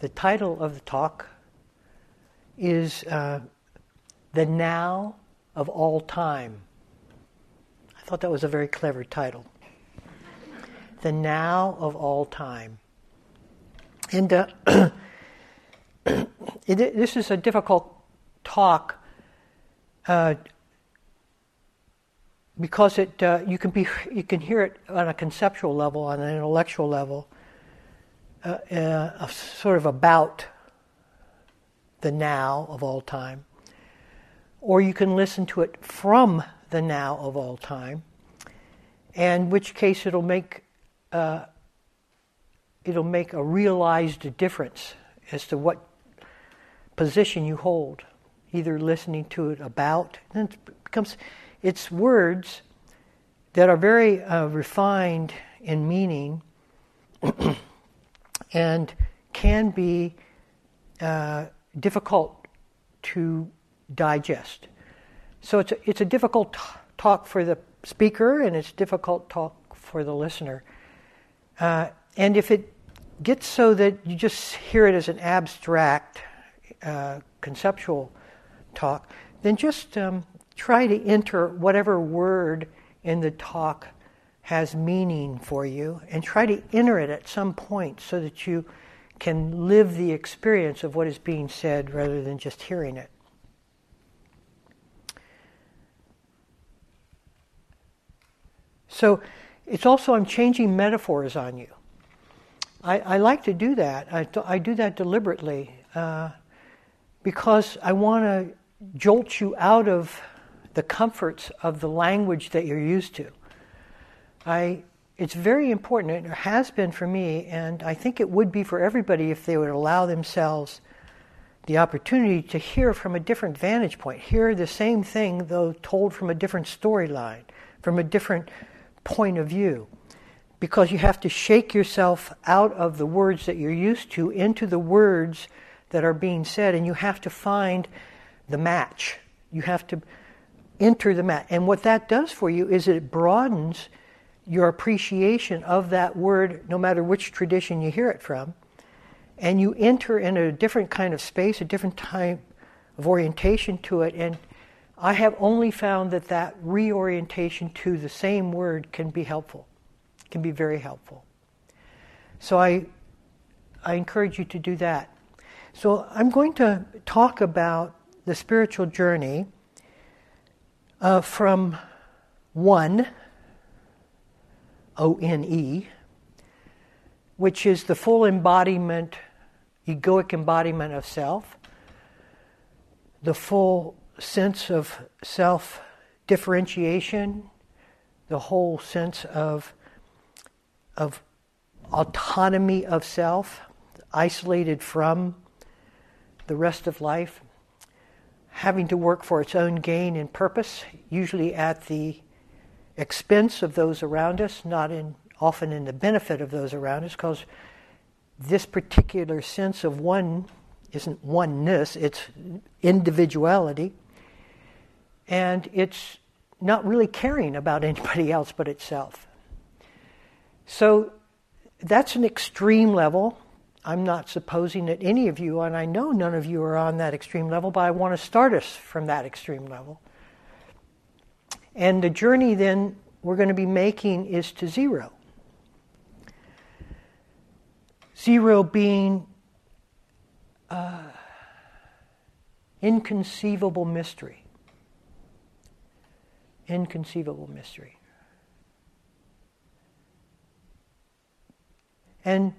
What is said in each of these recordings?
the title of the talk is uh, The Now of All Time. I thought that was a very clever title. the Now of All Time. And uh, it, this is a difficult talk uh, because it uh, you can be you can hear it on a conceptual level, on an intellectual level, uh, uh, sort of about the now of all time, or you can listen to it from the now of all time, in which case it'll make uh, it'll make a realized difference as to what position you hold, either listening to it about, and it becomes it's words that are very uh, refined in meaning and can be uh, difficult to digest. So it's a, it's a difficult talk for the speaker and it's difficult talk for the listener. Uh, and if it gets so that you just hear it as an abstract, uh, conceptual talk, then just um, try to enter whatever word in the talk has meaning for you and try to enter it at some point so that you can live the experience of what is being said rather than just hearing it. So it's also, I'm changing metaphors on you. I, I like to do that. I, I do that deliberately uh, because I want to jolt you out of the comforts of the language that you're used to. I, it's very important, it has been for me, and I think it would be for everybody if they would allow themselves the opportunity to hear from a different vantage point, hear the same thing, though told from a different storyline, from a different point of view. Because you have to shake yourself out of the words that you're used to into the words that are being said, and you have to find the match. You have to enter the match. And what that does for you is it broadens your appreciation of that word, no matter which tradition you hear it from. And you enter in a different kind of space, a different type of orientation to it. And I have only found that that reorientation to the same word can be helpful, can be very helpful. So I, I encourage you to do that. So I'm going to talk about the spiritual journey uh, from one, O N E, which is the full embodiment, egoic embodiment of self, the full sense of self differentiation, the whole sense of, of autonomy of self, isolated from the rest of life having to work for its own gain and purpose, usually at the expense of those around us, not in, often in the benefit of those around us, because this particular sense of one isn't oneness, it's individuality. And it's not really caring about anybody else but itself. So that's an extreme level. I'm not supposing that any of you, and I know none of you are on that extreme level, but I want to start us from that extreme level. And the journey then we're going to be making is to zero. Zero being uh, inconceivable mystery. Inconceivable mystery. And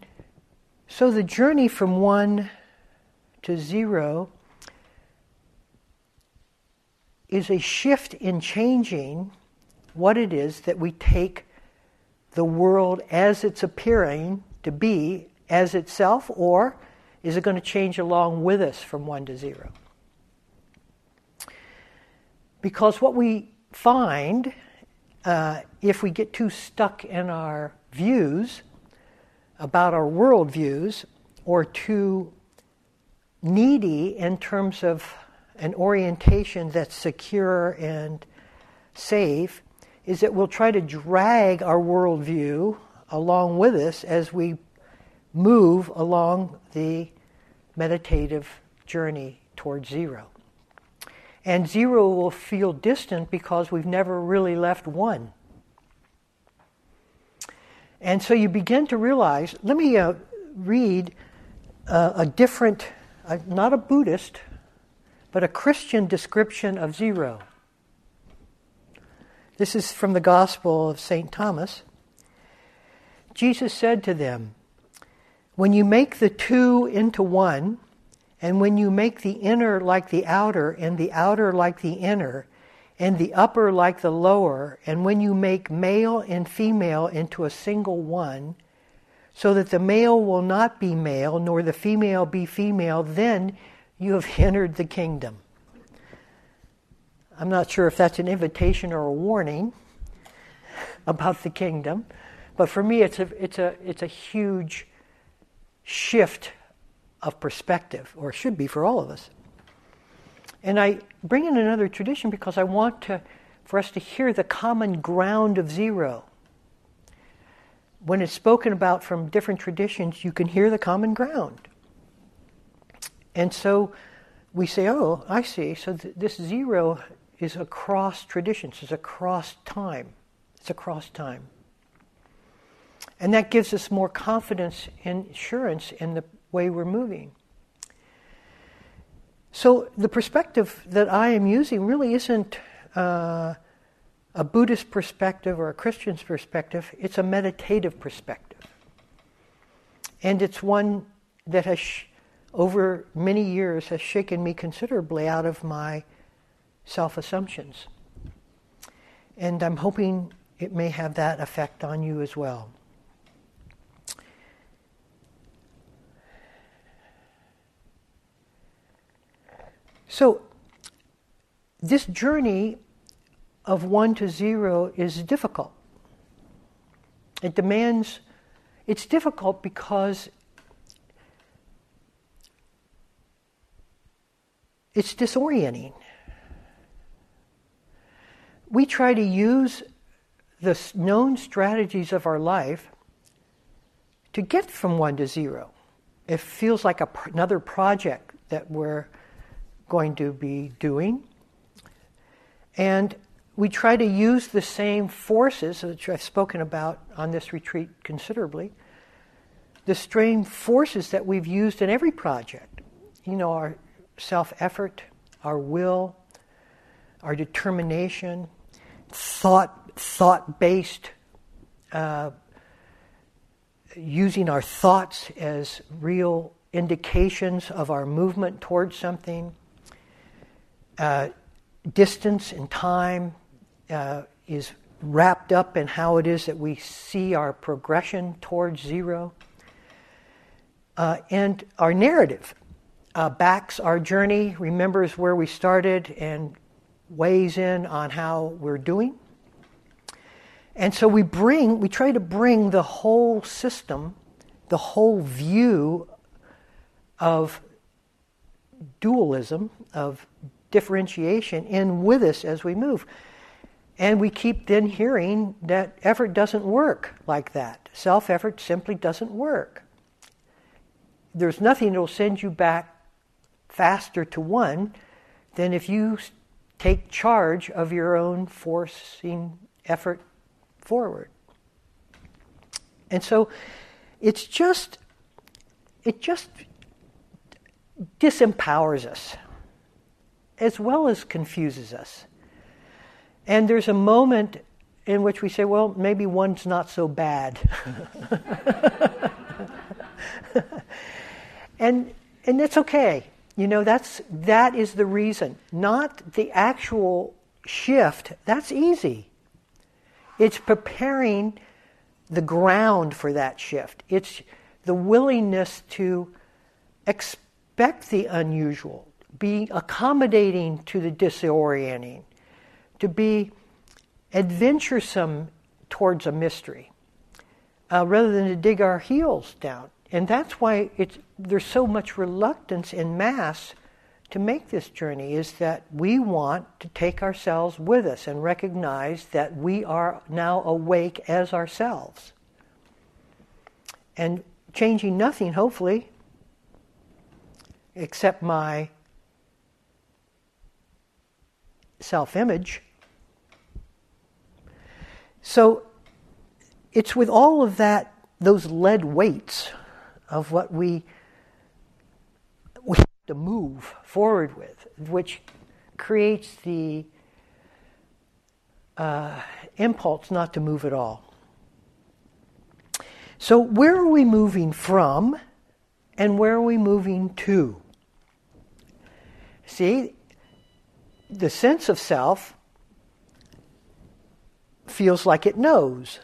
so the journey from one to zero is a shift in changing what it is that we take the world as it's appearing to be as itself, or is it going to change along with us from one to zero? Because what we find, uh, if we get too stuck in our views, about our worldviews or too needy in terms of an orientation that's secure and safe is that we'll try to drag our worldview along with us as we move along the meditative journey towards zero. And zero will feel distant because we've never really left one. And so you begin to realize let me uh, read uh, a different, uh, not a Buddhist, but a Christian description of zero. This is from the Gospel of St. Thomas. Jesus said to them, When you make the two into one, and when you make the inner like the outer, and the outer like the inner, and the upper like the lower, and when you make male and female into a single one, so that the male will not be male, nor the female be female, then you have entered the kingdom. I'm not sure if that's an invitation or a warning about the kingdom, but for me, it's a, it's a, it's a huge shift of perspective, or should be for all of us. And I bring in another tradition because I want to, for us to hear the common ground of zero. When it's spoken about from different traditions, you can hear the common ground. And so we say, oh, I see. So th- this zero is across traditions, it's across time. It's across time. And that gives us more confidence and assurance in the way we're moving. So the perspective that I am using really isn't uh, a Buddhist perspective or a Christian's perspective, it's a meditative perspective. And it's one that has, over many years, has shaken me considerably out of my self assumptions. And I'm hoping it may have that effect on you as well. So, this journey of one to zero is difficult. It demands, it's difficult because it's disorienting. We try to use the known strategies of our life to get from one to zero. It feels like a, another project that we're going to be doing. And we try to use the same forces, which I've spoken about on this retreat considerably, the same forces that we've used in every project. You know, our self effort, our will, our determination, thought thought based, uh, using our thoughts as real indications of our movement towards something, uh, distance and time uh, is wrapped up in how it is that we see our progression towards zero. Uh, and our narrative uh, backs our journey, remembers where we started, and weighs in on how we're doing. And so we bring, we try to bring the whole system, the whole view of dualism, of differentiation in with us as we move. And we keep then hearing that effort doesn't work like that. Self effort simply doesn't work. There's nothing that will send you back faster to one than if you take charge of your own forcing effort forward. And so it's just, it just disempowers us as well as confuses us. And there's a moment in which we say, well, maybe one's not so bad. and and it's okay. You know, that's that is the reason. Not the actual shift. That's easy. It's preparing the ground for that shift. It's the willingness to expect the unusual, be accommodating to the disorienting, to be adventuresome towards a mystery, uh, rather than to dig our heels down. And that's why there's so much reluctance in mass to make this journey is that we want to take ourselves with us and recognize that we are now awake as ourselves. And changing nothing, hopefully, except my self image. So it's with all of that, those lead weights of what we, we have to move forward with, which creates the uh, impulse not to move at all. So, where are we moving from and where are we moving to? See, the sense of self feels like it knows,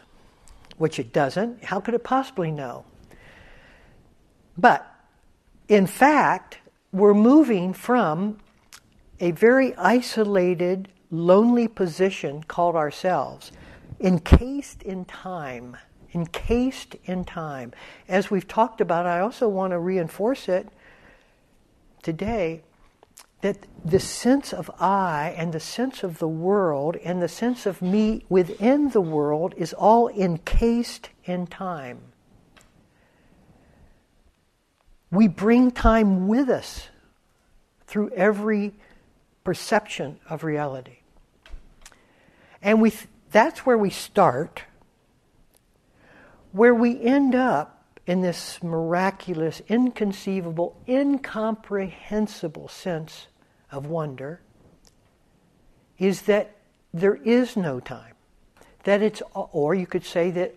which it doesn't. How could it possibly know? But in fact, we're moving from a very isolated, lonely position called ourselves, encased in time. Encased in time. As we've talked about, I also want to reinforce it today that the sense of I and the sense of the world and the sense of me within the world is all encased in time. We bring time with us through every perception of reality. And we th- that's where we start, where we end up in this miraculous, inconceivable, incomprehensible sense of wonder is that there is no time. That it's, or you could say that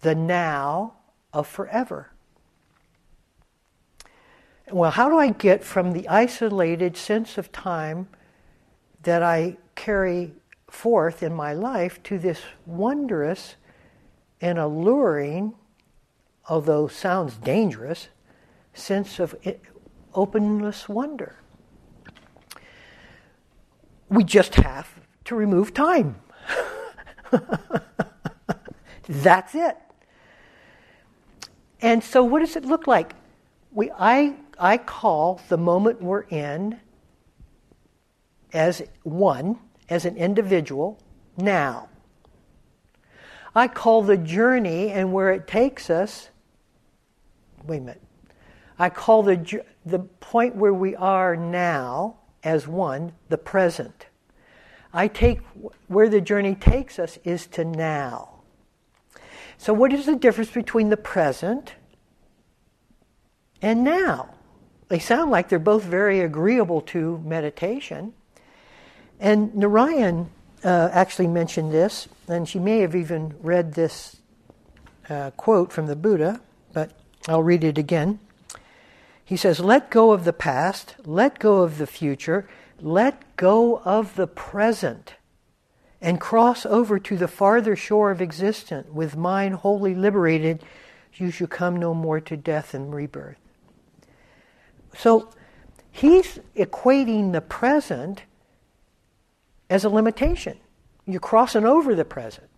the now of forever. Well, how do I get from the isolated sense of time that I carry forth in my life to this wondrous and alluring, although sounds dangerous, sense of openness wonder? We just have to remove time. That's it. And so, what does it look like? We, I, I call the moment we're in as one, as an individual, now. I call the journey and where it takes us, wait a minute. I call the, the point where we are now as one, the present. I take where the journey takes us is to now. So, what is the difference between the present and now? They sound like they're both very agreeable to meditation. And Narayan uh, actually mentioned this, and she may have even read this uh, quote from the Buddha, but I'll read it again. He says, Let go of the past, let go of the future, let go of the present, and cross over to the farther shore of existence. With mind wholly liberated, you shall come no more to death and rebirth. So he's equating the present as a limitation. You're crossing over the present.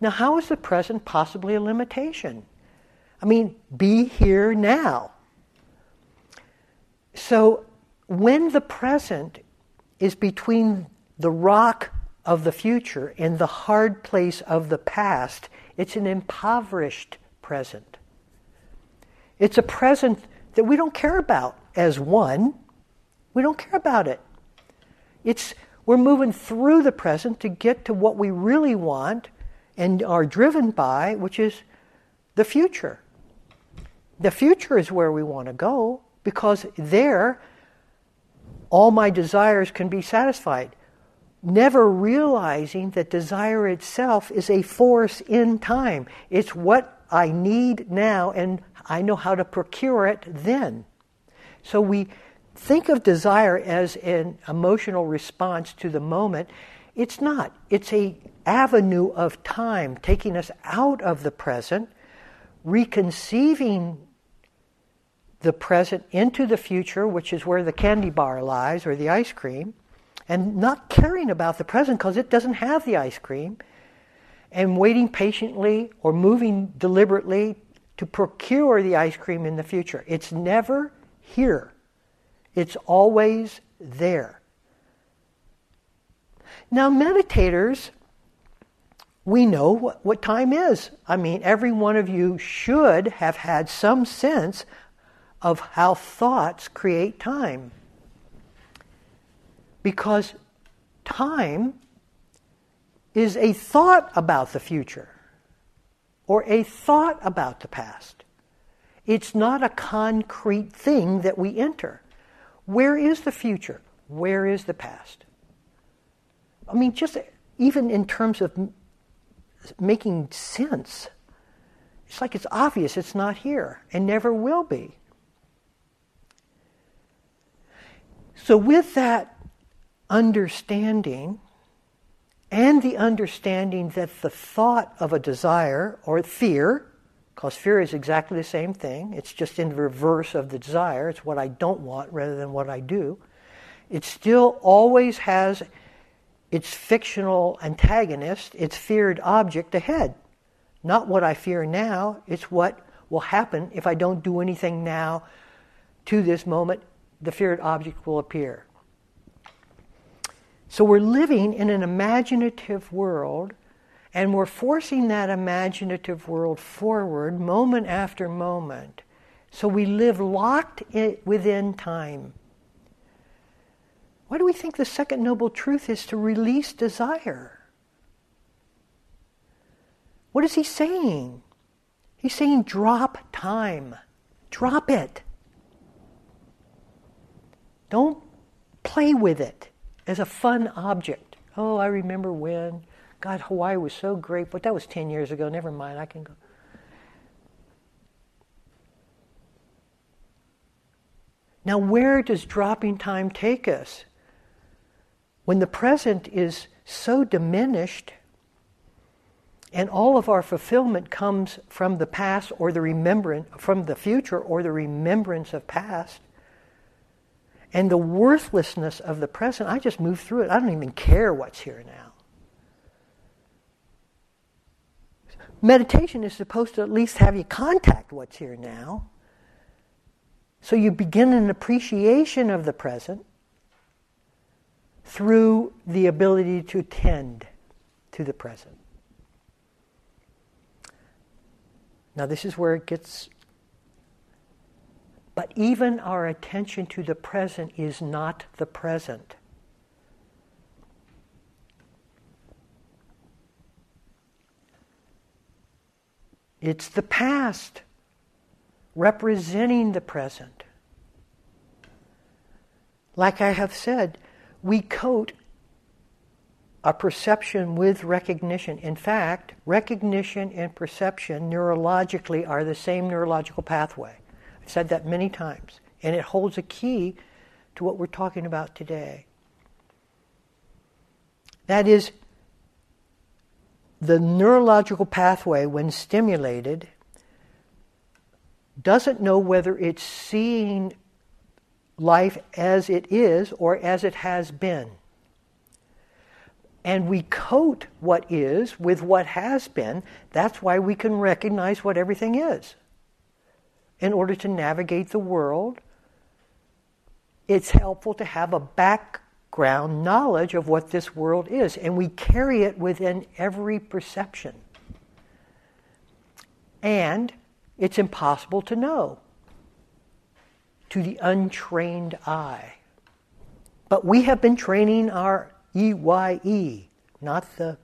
Now, how is the present possibly a limitation? I mean, be here now. So, when the present is between the rock of the future and the hard place of the past, it's an impoverished present. It's a present that we don't care about as one. We don't care about it. It's we're moving through the present to get to what we really want and are driven by, which is the future. The future is where we want to go because there all my desires can be satisfied. Never realizing that desire itself is a force in time. It's what I need now, and I know how to procure it then. So we think of desire as an emotional response to the moment. It's not. It's a avenue of time taking us out of the present, reconceiving the present into the future, which is where the candy bar lies or the ice cream, and not caring about the present because it doesn't have the ice cream, and waiting patiently or moving deliberately to procure the ice cream in the future. It's never here, it's always there. Now, meditators, we know what, what time is. I mean, every one of you should have had some sense of how thoughts create time. Because time is a thought about the future or a thought about the past. It's not a concrete thing that we enter. Where is the future? Where is the past? I mean, just even in terms of making sense, it's like it's obvious it's not here and never will be. So, with that understanding, and the understanding that the thought of a desire or fear, because fear is exactly the same thing, it's just in reverse of the desire, it's what I don't want rather than what I do, it still always has its fictional antagonist, its feared object ahead. Not what I fear now, it's what will happen if I don't do anything now to this moment, the feared object will appear. So we're living in an imaginative world, and we're forcing that imaginative world forward moment after moment. So we live locked within time. Why do we think the second noble truth is to release desire? What is he saying? He's saying drop time. Drop it. Don't play with it as a fun object. Oh, I remember when. God, Hawaii was so great, but that was 10 years ago. Never mind, I can go. Now, where does dropping time take us? When the present is so diminished and all of our fulfillment comes from the past or the remembrance, from the future or the remembrance of past, and the worthlessness of the present, I just move through it. I don't even care what's here now. Meditation is supposed to at least have you contact what's here now. So you begin an appreciation of the present through the ability to tend to the present. Now, this is where it gets but even our attention to the present is not the present. It's the past representing the present. Like I have said, we coat a perception with recognition. In fact, recognition and perception neurologically are the same neurological pathway. I've said that many times, and it holds a key to what we're talking about today. That is, the neurological pathway, when stimulated, doesn't know whether it's seeing life as it is or as it has been. And we coat what is with what has been. That's why we can recognize what everything is in order to navigate the world, it's helpful to have a background knowledge of what this world is, and we carry it within every perception. And it's impossible to know to the untrained eye. But we have been training our EYE, not the.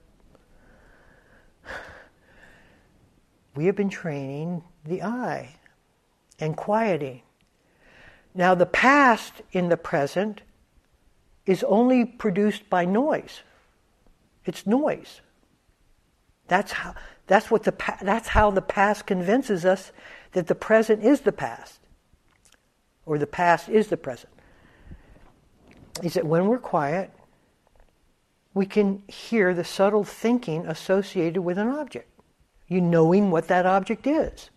We have been training the eye and quieting. Now, the past in the present is only produced by noise. It's noise. That's how, that's, what the, that's how the past convinces us that the present is the past, or the past is the present. Is that when we're quiet, we can hear the subtle thinking associated with an object, you knowing what that object is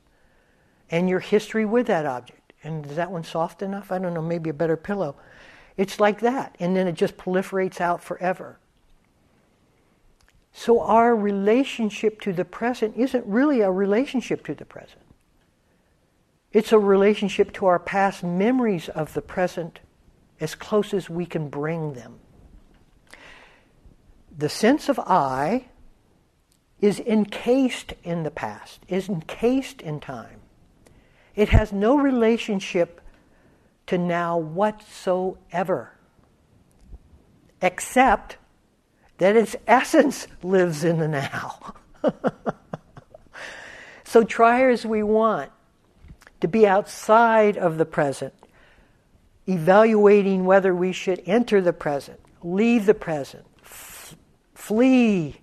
and your history with that object. And is that one soft enough? I don't know, maybe a better pillow. It's like that. And then it just proliferates out forever. So our relationship to the present isn't really a relationship to the present. It's a relationship to our past memories of the present as close as we can bring them. The sense of I is encased in the past, is encased in time. It has no relationship to now whatsoever, except that its essence lives in the now. so try as we want to be outside of the present, evaluating whether we should enter the present, leave the present, f- flee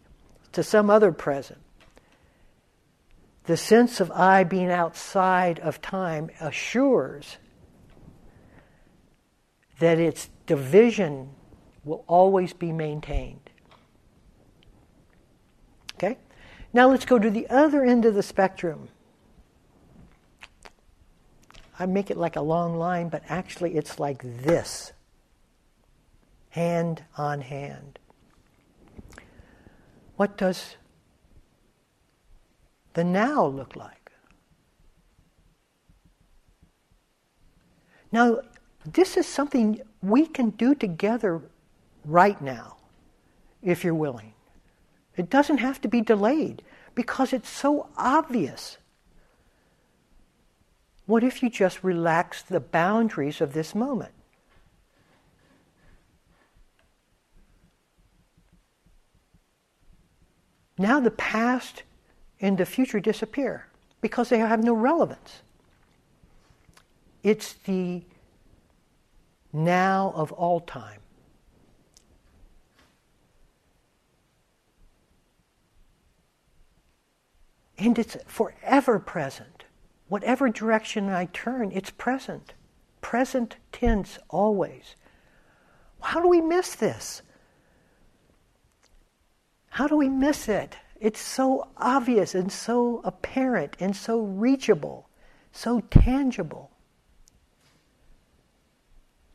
to some other present. The sense of I being outside of time assures that its division will always be maintained. Okay? Now let's go to the other end of the spectrum. I make it like a long line, but actually it's like this hand on hand. What does the now look like? Now, this is something we can do together right now, if you're willing. It doesn't have to be delayed because it's so obvious. What if you just relax the boundaries of this moment? Now the past and the future disappear because they have no relevance. It's the now of all time. And it's forever present. Whatever direction I turn, it's present. Present tense always. How do we miss this? How do we miss it? It's so obvious and so apparent and so reachable, so tangible.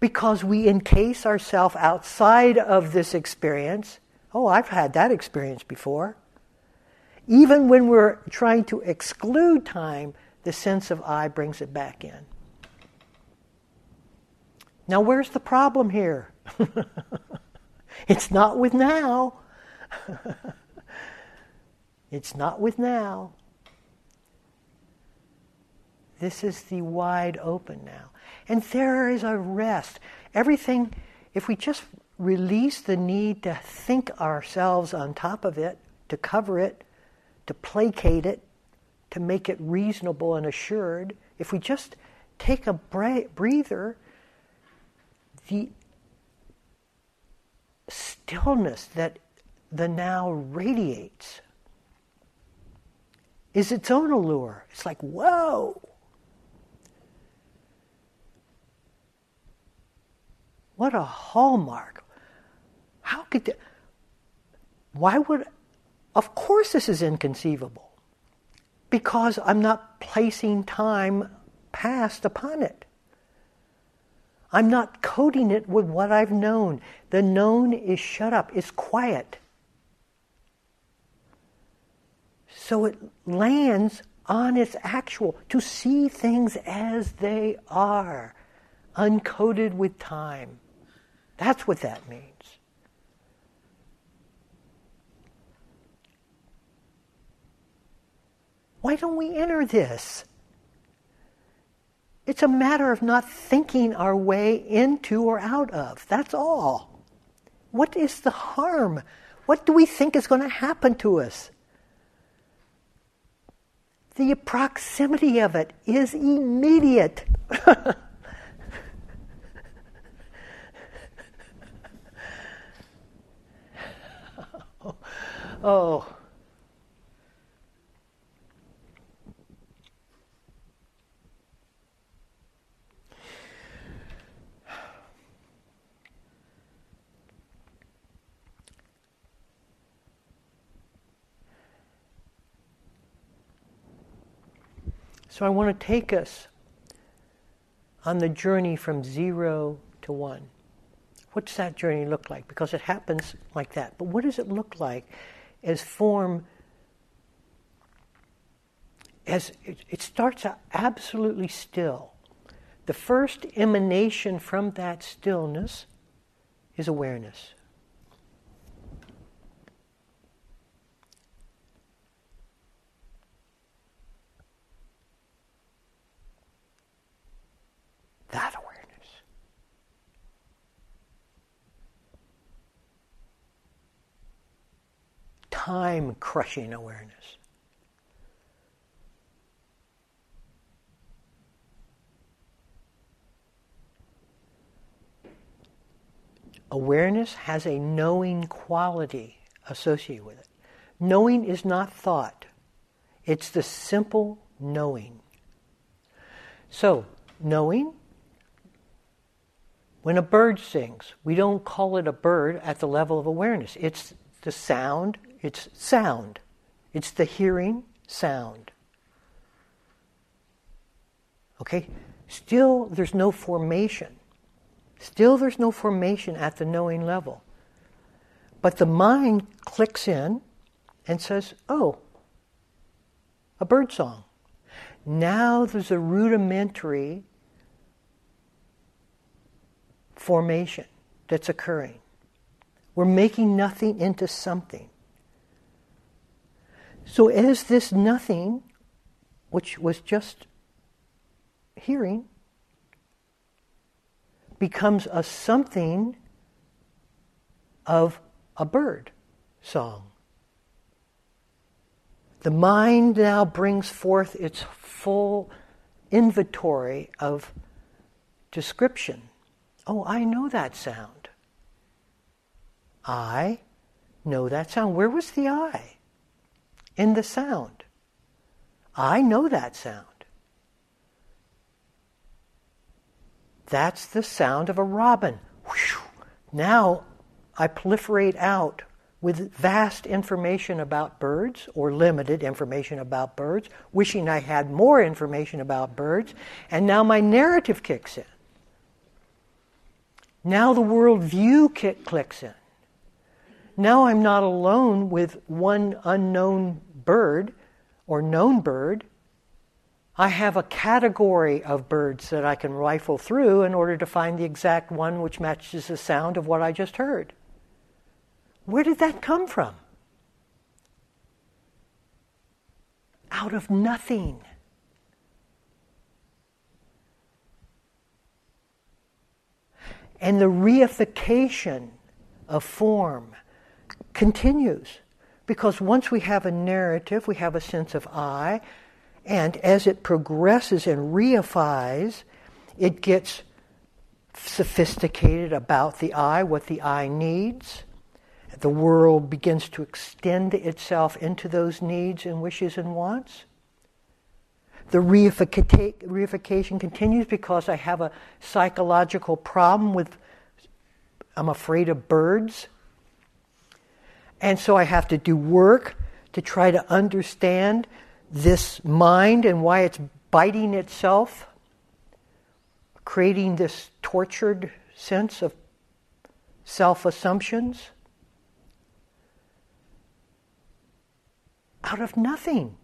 Because we encase ourselves outside of this experience. Oh, I've had that experience before. Even when we're trying to exclude time, the sense of I brings it back in. Now, where's the problem here? it's not with now. it's not with now. This is the wide open now. And there is a rest. Everything, if we just release the need to think ourselves on top of it, to cover it, to placate it, to make it reasonable and assured, if we just take a breather, the stillness that the now radiates is its own allure. It's like, whoa! What a hallmark. How could. The, why would. Of course, this is inconceivable because I'm not placing time past upon it. I'm not coding it with what I've known. The known is shut up, it's quiet. So it lands on its actual, to see things as they are, uncoded with time. That's what that means. Why don't we enter this? It's a matter of not thinking our way into or out of. That's all. What is the harm? What do we think is going to happen to us? The proximity of it is immediate. oh. So I want to take us on the journey from zero to one. What's that journey look like? Because it happens like that. But what does it look like as form? As it, it starts out absolutely still. The first emanation from that stillness is awareness. awareness. Time crushing awareness. Awareness has a knowing quality associated with it. Knowing is not thought, it's the simple knowing. So, knowing, when a bird sings, we don't call it a bird at the level of awareness. It's the sound, it's sound. It's the hearing sound. Okay? Still, there's no formation. Still, there's no formation at the knowing level. But the mind clicks in and says, oh, a bird song. Now there's a rudimentary formation that's occurring. We're making nothing into something. So, as this nothing, which was just hearing, becomes a something of a bird song. The mind now brings forth its full inventory of description. Oh, I know that sound. I know that sound. Where was the I? In the sound. I know that sound. That's the sound of a robin. Now I proliferate out with vast information about birds or limited information about birds, wishing I had more information about birds, and now my narrative kicks in. Now the worldview kick clicks in. Now I'm not alone with one unknown bird or known bird. I have a category of birds that I can rifle through in order to find the exact one which matches the sound of what I just heard. Where did that come from? Out of nothing. And the reification of form continues. Because once we have a narrative, we have a sense of I, and as it progresses and reifies, it gets sophisticated about the I, what the I needs. The world begins to extend itself into those needs and wishes and wants. The reification continues because I have a psychological problem with, I'm afraid of birds. And so I have to do work to try to understand this mind and why it's biting itself, creating this tortured sense of self assumptions out of nothing.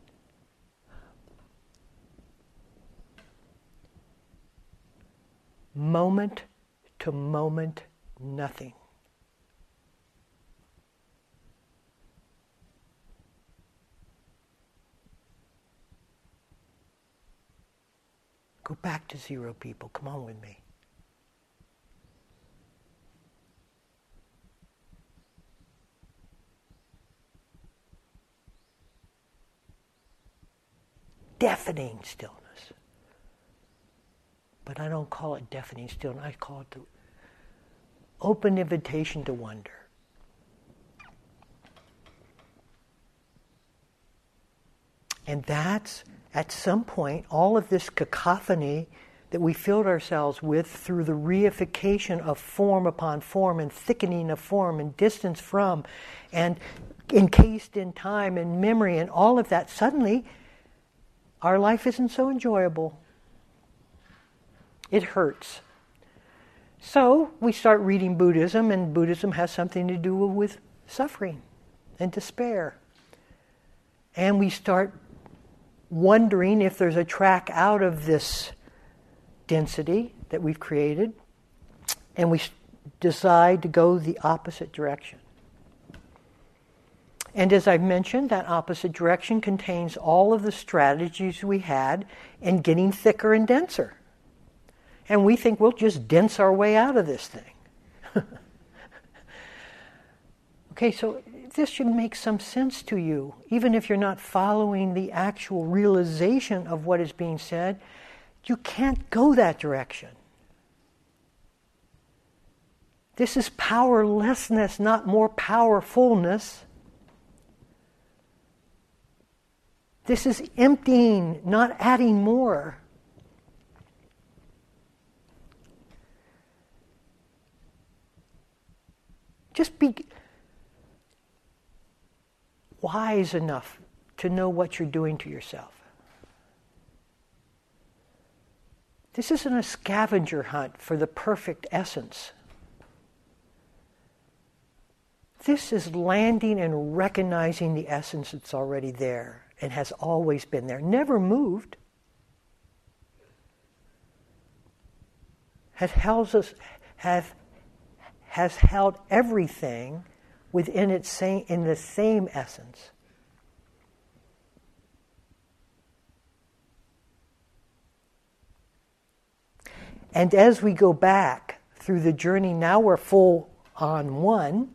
Moment to moment, nothing. Go back to zero, people. Come on with me. Deafening stillness. But I don't call it deafening stillness, I call it the open invitation to wonder. And that's at some point, all of this cacophony that we filled ourselves with through the reification of form upon form and thickening of form and distance from and encased in time and memory and all of that, suddenly our life isn't so enjoyable. It hurts. So we start reading Buddhism, and Buddhism has something to do with suffering and despair. And we start wondering if there's a track out of this density that we've created, and we decide to go the opposite direction. And as I've mentioned, that opposite direction contains all of the strategies we had in getting thicker and denser. And we think we'll just dense our way out of this thing. okay, so this should make some sense to you, even if you're not following the actual realization of what is being said. You can't go that direction. This is powerlessness, not more powerfulness. This is emptying, not adding more. Just be wise enough to know what you're doing to yourself. This isn't a scavenger hunt for the perfect essence. This is landing and recognizing the essence that's already there and has always been there, never moved. Has held us, have, has held everything within its same, in the same essence. And as we go back through the journey, now we're full on one,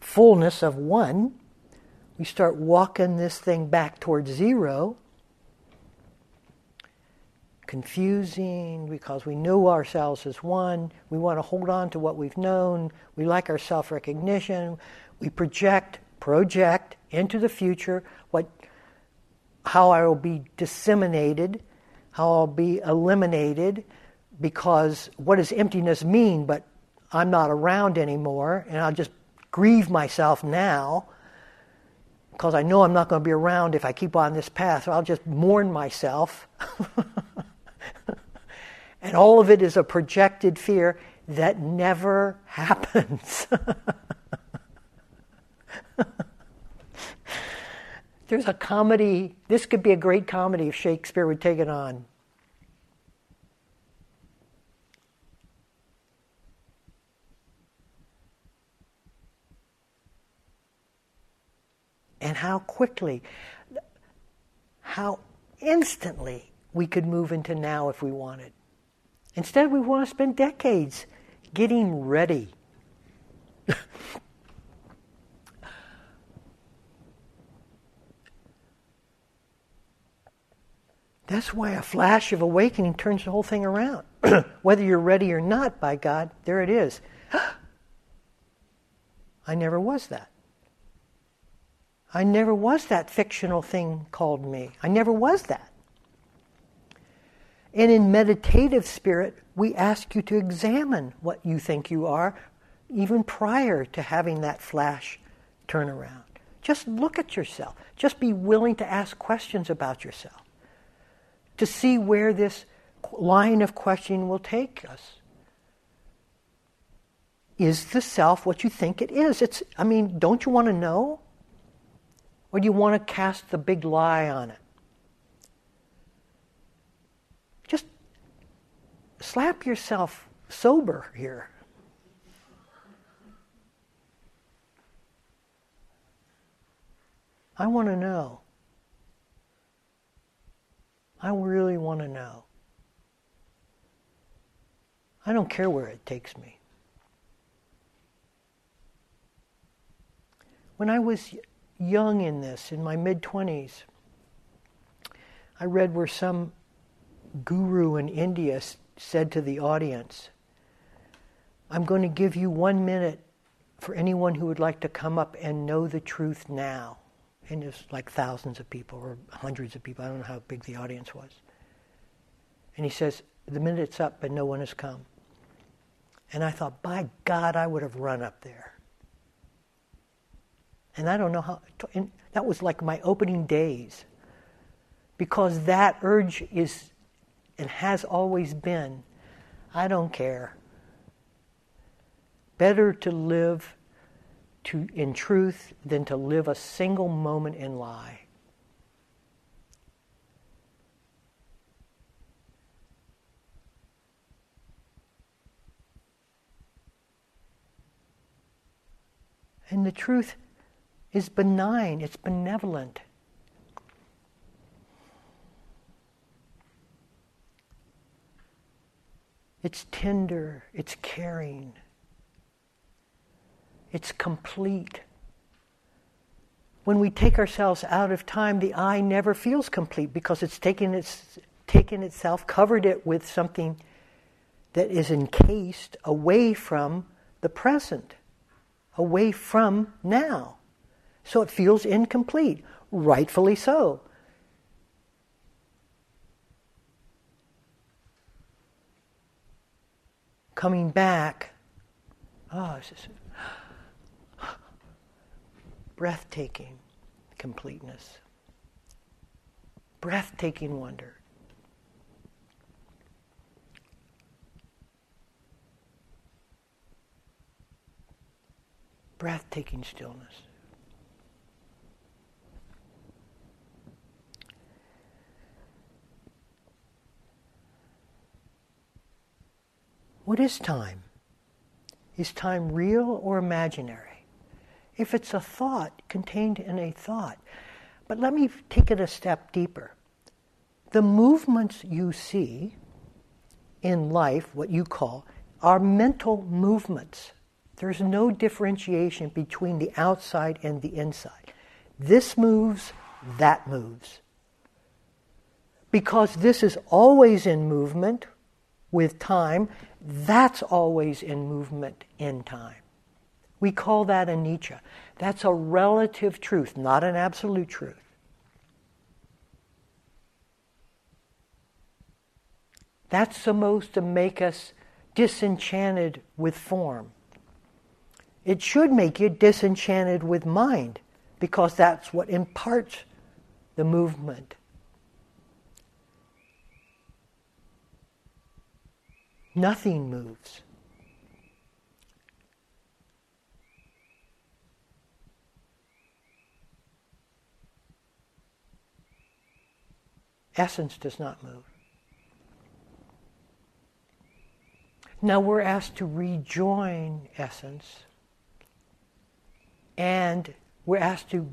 fullness of one. We start walking this thing back towards zero. Confusing because we know ourselves as one. We want to hold on to what we've known. We like our self recognition. We project, project into the future what, how I will be disseminated how I'll be eliminated because what does emptiness mean? But I'm not around anymore, and I'll just grieve myself now because I know I'm not going to be around if I keep on this path. So I'll just mourn myself. and all of it is a projected fear that never happens. There's a comedy, this could be a great comedy if Shakespeare would take it on. And how quickly, how instantly we could move into now if we wanted. Instead, we want to spend decades getting ready. That's why a flash of awakening turns the whole thing around. Whether you're ready or not, by God, there it is. I never was that. I never was that fictional thing called me. I never was that. And in meditative spirit, we ask you to examine what you think you are even prior to having that flash turn around. Just look at yourself. Just be willing to ask questions about yourself to see where this line of questioning will take us. Is the self what you think it is? It's, I mean, don't you want to know? Or do you want to cast the big lie on it? Just slap yourself sober here. I want to know. I really want to know. I don't care where it takes me. When I was young in this, in my mid 20s, I read where some guru in India said to the audience, I'm going to give you one minute for anyone who would like to come up and know the truth now and there's like thousands of people or hundreds of people. I don't know how big the audience was. And he says, The minute's up, but no one has come. And I thought, by God, I would have run up there. And I don't know how, that was like my opening days. Because that urge is and has always been I don't care. Better to live to, in truth than to live a single moment in lie. And the truth is benign, it's benevolent. It's tender, it's caring. It's complete. When we take ourselves out of time, the I never feels complete because it's taken, its, taken itself, covered it with something that is encased away from the present, away from now. So it feels incomplete, rightfully so. Coming back, oh, it's just breathtaking completeness, breathtaking wonder. Breathtaking stillness. What is time? Is time real or imaginary? If it's a thought contained in a thought. But let me take it a step deeper. The movements you see in life, what you call, are mental movements. There's no differentiation between the outside and the inside. This moves, that moves. Because this is always in movement with time, that's always in movement in time. We call that anicca. That's a relative truth, not an absolute truth. That's supposed to make us disenchanted with form. It should make you disenchanted with mind because that's what imparts the movement Nothing moves. Essence does not move. Now we're asked to rejoin essence, and we're asked to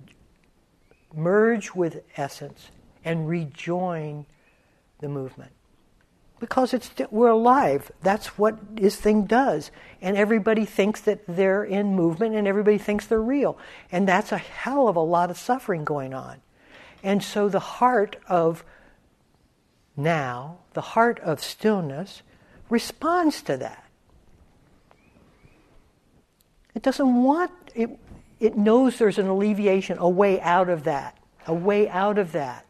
merge with essence and rejoin the movement because it's we're alive. That's what this thing does, and everybody thinks that they're in movement, and everybody thinks they're real, and that's a hell of a lot of suffering going on. And so the heart of now, the heart of stillness, responds to that. It doesn't want it. It knows there's an alleviation, a way out of that, a way out of that.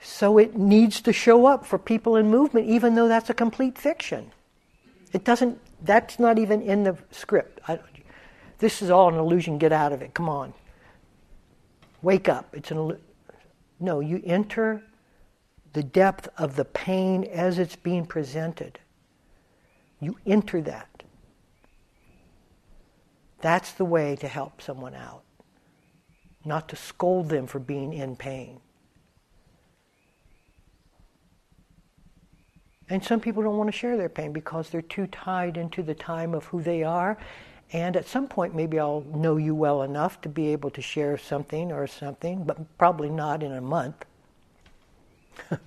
So it needs to show up for people in movement, even though that's a complete fiction. It doesn't, that's not even in the script. I, this is all an illusion, get out of it, come on. Wake up. It's an No, you enter the depth of the pain as it's being presented. You enter that. That's the way to help someone out, not to scold them for being in pain. And some people don't want to share their pain because they're too tied into the time of who they are. And at some point, maybe I'll know you well enough to be able to share something or something, but probably not in a month.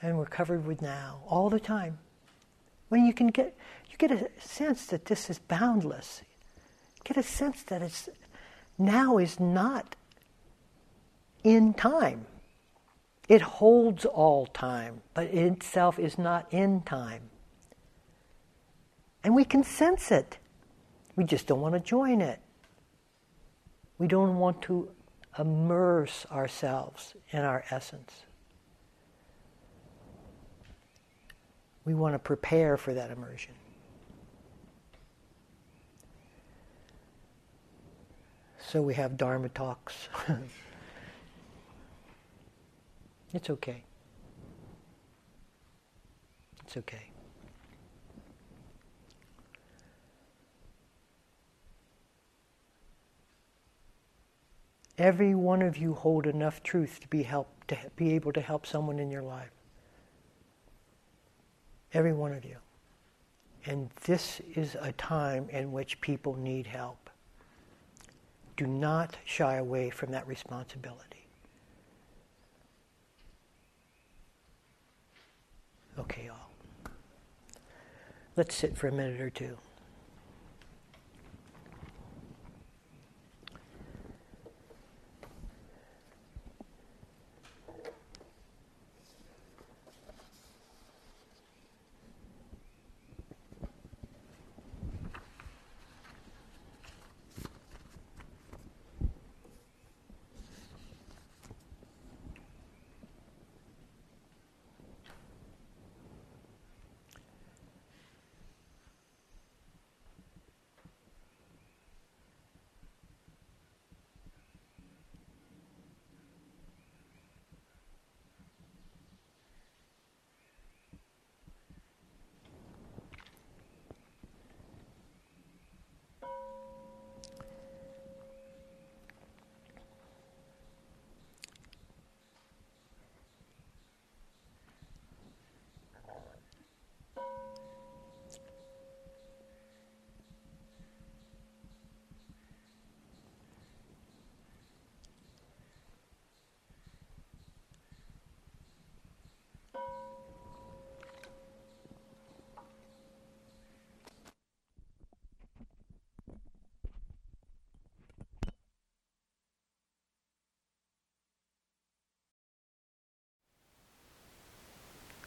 and we're covered with now all the time. When you can get you get a sense that this is boundless. Get a sense that it's now is not in time. It holds all time, but itself is not in time. And we can sense it. We just don't want to join it. We don't want to immerse ourselves in our essence. We want to prepare for that immersion. So we have Dharma talks. it's okay. It's okay. Every one of you hold enough truth to be help to be able to help someone in your life. Every one of you. And this is a time in which people need help Do not shy away from that responsibility. Okay, all. Let's sit for a minute or two.